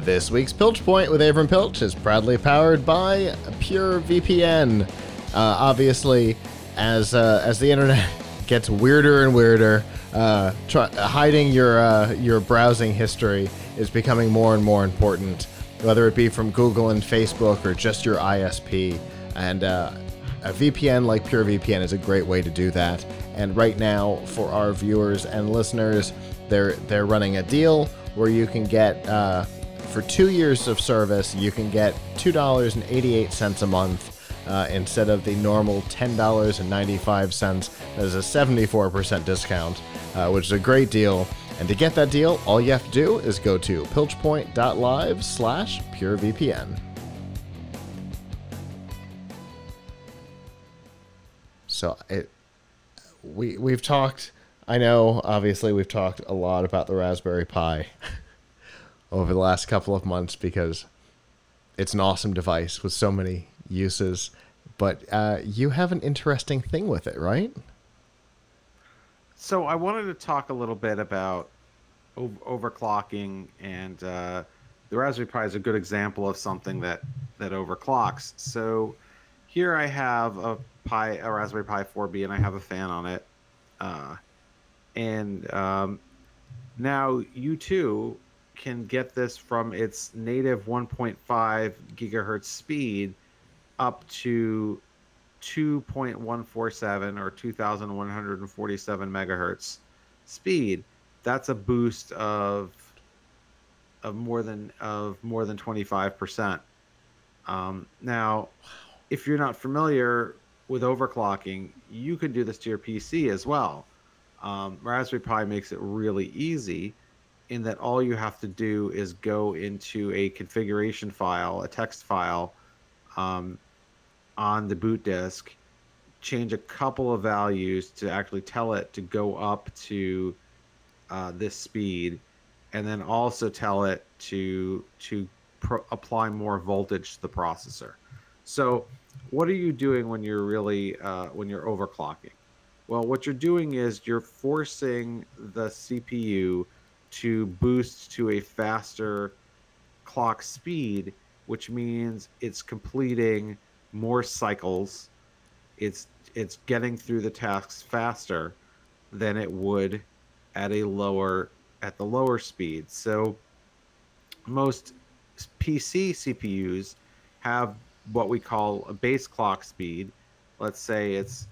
This week's Piltch Point with Avram Piltch is proudly powered by PureVPN. Uh, obviously, as uh, as the internet gets weirder and weirder, uh, try, hiding your uh, your browsing history is becoming more and more important, whether it be from Google and Facebook or just your ISP. And uh, a VPN like PureVPN is a great way to do that. And right now, for our viewers and listeners, they're they're running a deal where you can get uh, for two years of service, you can get two dollars and eighty eight cents a month. Uh, instead of the normal $10.95, that is a 74% discount, uh, which is a great deal. And to get that deal, all you have to do is go to piltchpoint.live slash purevpn. So it, we we've talked. I know, obviously, we've talked a lot about the Raspberry Pi over the last couple of months because it's an awesome device with so many uses. But uh, you have an interesting thing with it, right? So I wanted to talk a little bit about over- overclocking, and uh, the Raspberry Pi is a good example of something that that overclocks. So here I have a Pi, a Raspberry Pi 4B, and I have a fan on it. Uh, and um, now you too can get this from its native 1.5 gigahertz speed up to 2.147 or 2147 megahertz speed. That's a boost of of more than of more than 25%. Um, now, if you're not familiar with overclocking, you can do this to your PC as well. Um, Raspberry Pi makes it really easy in that all you have to do is go into a configuration file, a text file um, on the boot disk, change a couple of values to actually tell it to go up to uh, this speed, and then also tell it to to pro- apply more voltage to the processor. So, what are you doing when you're really uh, when you're overclocking? Well, what you're doing is you're forcing the CPU to boost to a faster clock speed, which means it's completing more cycles. It's it's getting through the tasks faster than it would at a lower at the lower speed. So most PC CPUs have what we call a base clock speed. Let's say it's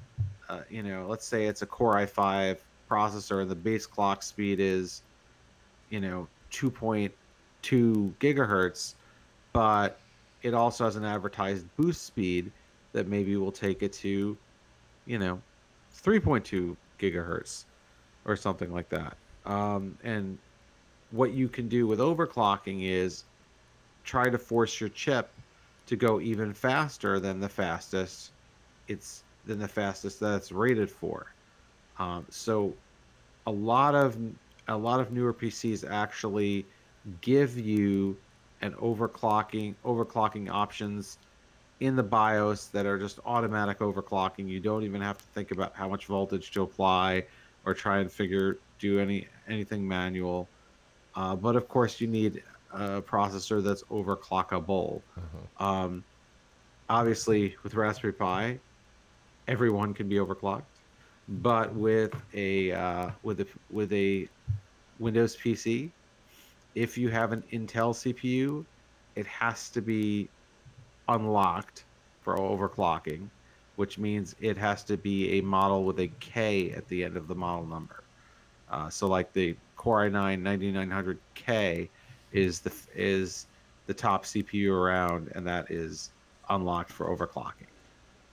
uh, you know, let's say it's a Core i5 processor and the base clock speed is, you know, 2.2 gigahertz, but it also has an advertised boost speed that maybe will take it to, you know, 3.2 gigahertz or something like that. Um, and what you can do with overclocking is try to force your chip to go even faster than the fastest it's than the fastest that it's rated for. Um, so a lot of a lot of newer PCs actually give you an overclocking overclocking options in the BIOS that are just automatic overclocking. You don't even have to think about how much voltage to apply or try and figure do any anything manual. Uh, but of course, you need a processor that's overclockable. Mm-hmm. Um, obviously, with Raspberry Pi, everyone can be overclocked, but with a uh, with a with a Windows PC, if you have an Intel CPU, it has to be unlocked for overclocking, which means it has to be a model with a K at the end of the model number. Uh, so, like the Core i9 9900K is the is the top CPU around, and that is unlocked for overclocking.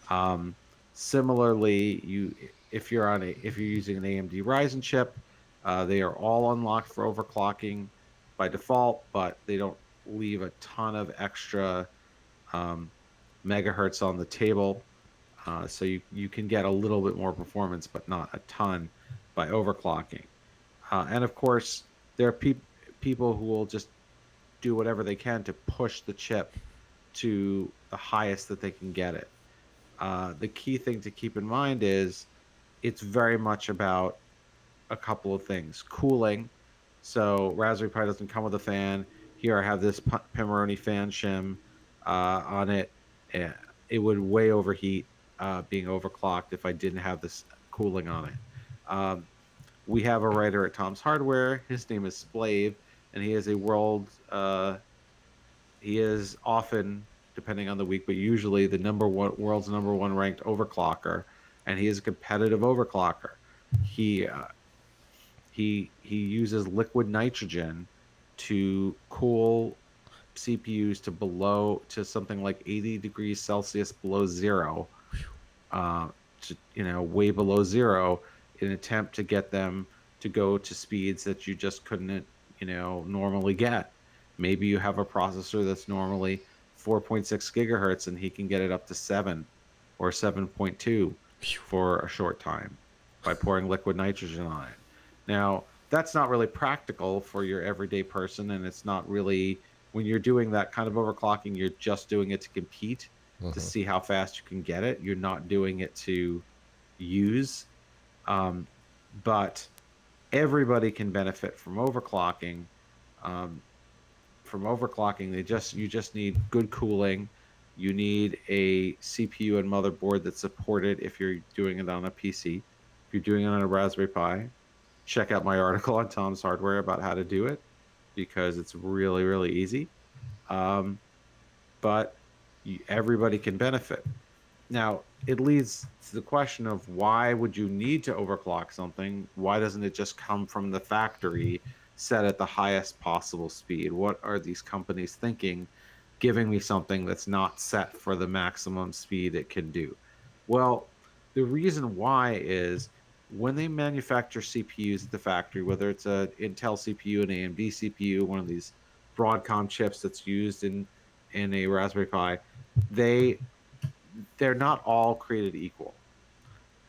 Um, similarly, you if you're on a if you're using an AMD Ryzen chip, uh, they are all unlocked for overclocking by default, but they don't leave a ton of extra um, megahertz on the table. Uh, so you, you can get a little bit more performance, but not a ton by overclocking. Uh, and of course, there are peop people who will just do whatever they can to push the chip to the highest that they can get it. Uh, the key thing to keep in mind is it's very much about a couple of things cooling. So, Raspberry Pi doesn't come with a fan. here I have this Pimoroni fan shim uh, on it. It would way overheat uh, being overclocked if I didn't have this cooling on it. Um, we have a writer at Tom's Hardware. His name is Splave, and he is a world. Uh, he is often, depending on the week, but usually the number one world's number one ranked overclocker, and he is a competitive overclocker. He uh, he he uses liquid nitrogen to cool CPUs to below to something like 80 degrees Celsius below zero, uh, to, you know, way below zero, in an attempt to get them to go to speeds that you just couldn't, you know, normally get. Maybe you have a processor that's normally 4.6 gigahertz and he can get it up to seven or 7.2 for a short time by pouring liquid nitrogen on it. Now, that's not really practical for your everyday person, and it's not really when you're doing that kind of overclocking, you're just doing it to compete mm-hmm. to see how fast you can get it. You're not doing it to use. Um, but everybody can benefit from overclocking. Um, from overclocking, they just you just need good cooling. You need a CPU and motherboard that support it if you're doing it on a PC. If you're doing it on a Raspberry Pi, check out my article on Tom's Hardware about how to do it because it's really really easy. Um, but everybody can benefit. Now it leads to the question of why would you need to overclock something? Why doesn't it just come from the factory, set at the highest possible speed? What are these companies thinking? Giving me something that's not set for the maximum speed it can do. Well, the reason why is when they manufacture CPUs at the factory, whether it's a Intel CPU, an AMD CPU, one of these Broadcom chips that's used in in a Raspberry Pi, they they're not all created equal.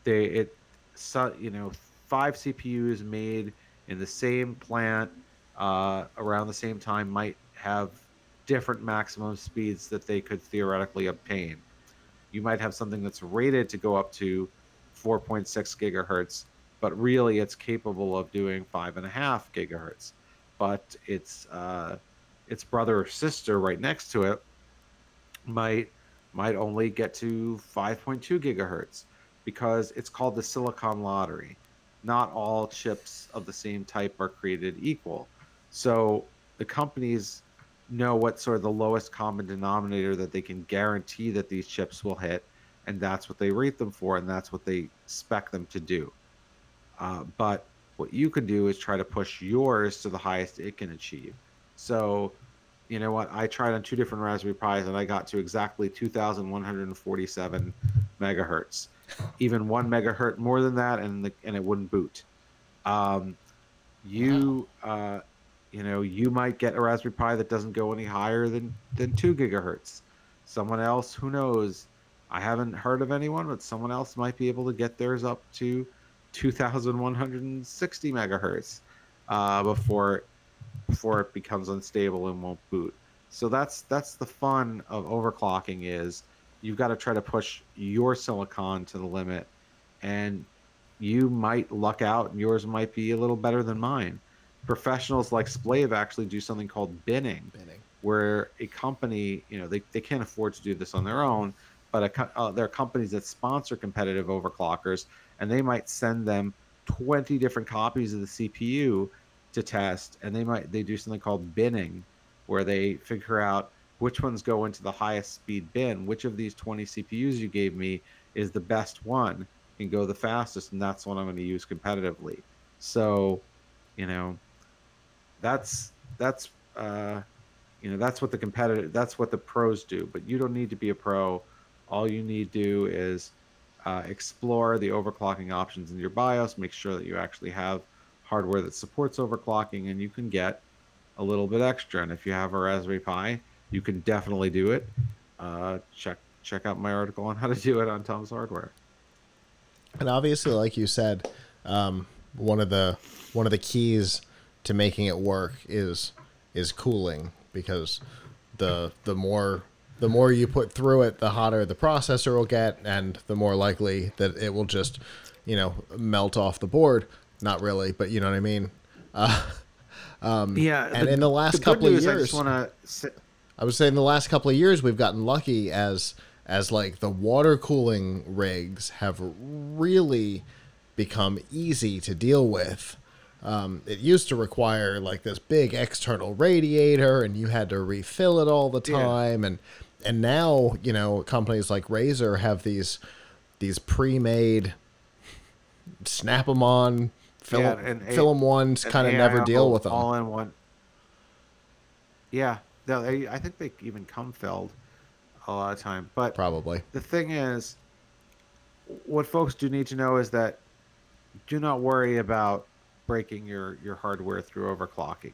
They it so, you know five CPUs made in the same plant uh, around the same time might have different maximum speeds that they could theoretically obtain. You might have something that's rated to go up to 4.6 gigahertz, but really it's capable of doing five and a half gigahertz. But its uh, its brother or sister right next to it might might only get to 5.2 gigahertz because it's called the silicon lottery. Not all chips of the same type are created equal. So the companies know what sort of the lowest common denominator that they can guarantee that these chips will hit and that's what they rate them for, and that's what they spec them to do. Uh, but what you can do is try to push yours to the highest it can achieve. So, you know what? I tried on two different Raspberry Pis, and I got to exactly 2,147 megahertz. Even one megahertz more than that, and the, and it wouldn't boot. Um, you uh, you know you might get a Raspberry Pi that doesn't go any higher than than two gigahertz. Someone else, who knows, I haven't heard of anyone, but someone else might be able to get theirs up to 2,160 megahertz uh, before before it becomes unstable and won't boot. So that's that's the fun of overclocking is you've got to try to push your silicon to the limit, and you might luck out, and yours might be a little better than mine. Professionals like Splave actually do something called binning, binning. where a company, you know, they, they can't afford to do this on their own but a, uh, there are companies that sponsor competitive overclockers, and they might send them 20 different copies of the CPU to test, and they might they do something called binning, where they figure out which ones go into the highest speed bin, which of these 20 CPUs you gave me is the best one and go the fastest, and that's what I'm going to use competitively. So, you know, that's that's uh, you know that's what the competitive that's what the pros do, but you don't need to be a pro all you need to do is uh, explore the overclocking options in your BIOS, make sure that you actually have hardware that supports overclocking, and you can get a little bit extra. And if you have a Raspberry Pi, you can definitely do it. Uh, check check out my article on how to do it on Tom's Hardware. And obviously, like you said, um, one of the one of the keys to making it work is is cooling because the the more the more you put through it, the hotter the processor will get, and the more likely that it will just, you know, melt off the board. Not really, but you know what I mean. Uh, Um, Yeah, and the- in the last the couple of I years, just want to. I was saying the last couple of years we've gotten lucky as as like the water cooling rigs have really become easy to deal with. Um, it used to require like this big external radiator, and you had to refill it all the Yeah. time, and and now you know companies like Razer have these these pre-made snap them on, fill, Yeah, and fill them ones, kind of never deal all- with them. All in one. Yeah, no, they, I think they even come filled a lot of time. But Probably. the thing is, what folks do need to know is that do not worry about breaking your, your hardware through overclocking.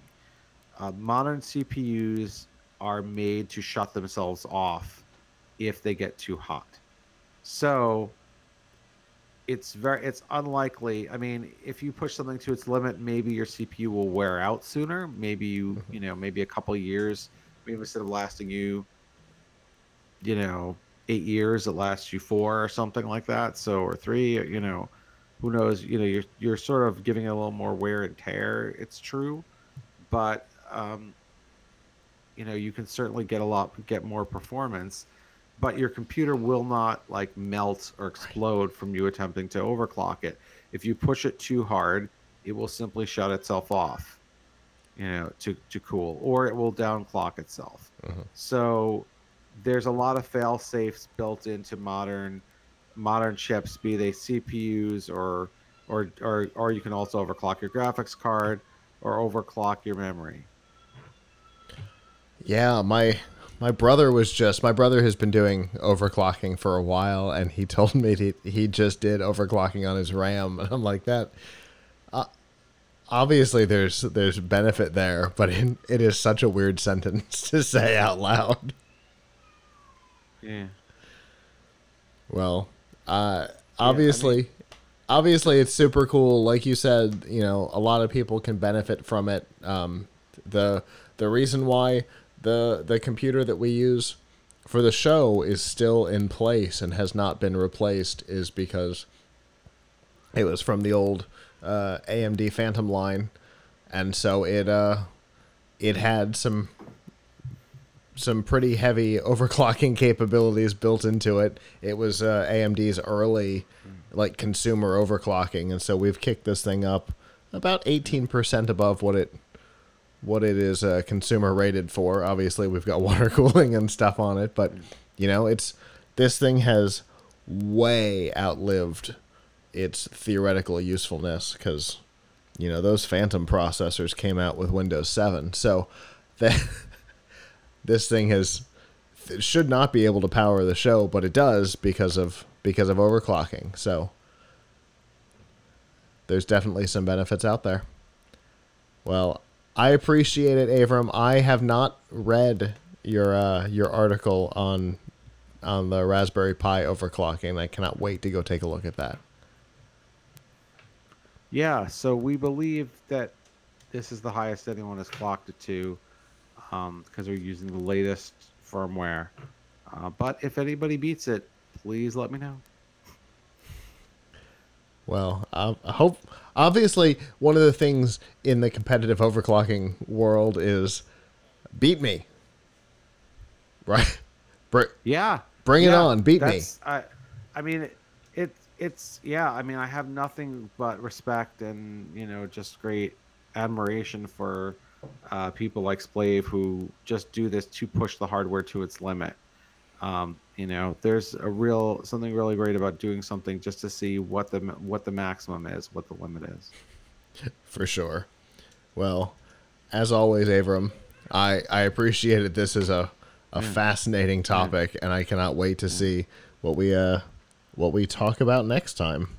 Uh, modern CPUs are made to shut themselves off if they get too hot. So it's very it's unlikely. I mean, if you push something to its limit, maybe your CPU will wear out sooner. Maybe you you know maybe a couple years. Maybe instead of lasting you, you know, eight years, it lasts you four or something like that. So or three. You know, who knows? You know, you're you're sort of giving it a little more wear and tear. It's true, but um, you know you can certainly get a lot get more performance but your computer will not like melt or explode from you attempting to overclock it if you push it too hard it will simply shut itself off you know to, to cool or it will downclock itself Mhm. so there's a lot of fail safes built into modern modern chips be they cpus or or or, or you can also overclock your graphics card or overclock your memory Yeah, my my brother was just my brother has been doing overclocking for a while, and he told me he he just did overclocking on his RAM, and I'm like that. Uh, obviously, there's there's benefit there, but it, it is such a weird sentence to say out loud. yeah Well, uh, obviously, obviously, it's super cool. Like you said, you know, a lot of people can benefit from it. Um, the the reason why the the computer that we use for the show is still in place and has not been replaced is because it was from the old uh, AMD Phenom line, and so it uh, it had some some pretty heavy overclocking capabilities built into it. It was uh, AMD's early like consumer overclocking, and so we've kicked this thing up about 18% above what it what it is uh, consumer rated for. Obviously, we've got water cooling and stuff on it, but you know, it's this thing has way outlived its theoretical usefulness because you know those Phenom processors came out with Windows 7, so that this thing has should not be able to power the show, but it does because of because of overclocking. So there's definitely some benefits out there. Well, I appreciate it, Avram. I have not read your uh, your article on on the Raspberry Pi overclocking. I cannot wait to go take a look at that. Yeah, so we believe that this is the highest anyone has clocked it to because we're using the latest firmware. Uh, but if anybody beats it, please let me know. Well, I I hope obviously one of the things in the competitive overclocking world is beat me. Right? Br- Yeah, Bring it on, beat me. I, I mean, it, it's yeah. I mean, I have nothing but respect and you know just great admiration for uh, people like Splave who just do this to push the hardware to its limit. Um, you know, there's a real something really great about doing something just to see what the what the maximum is, what the limit is. For sure. Well, as always, Avram, I, I appreciate it. This is a, a fascinating topic, and I cannot wait to see what we uh what we talk about next time.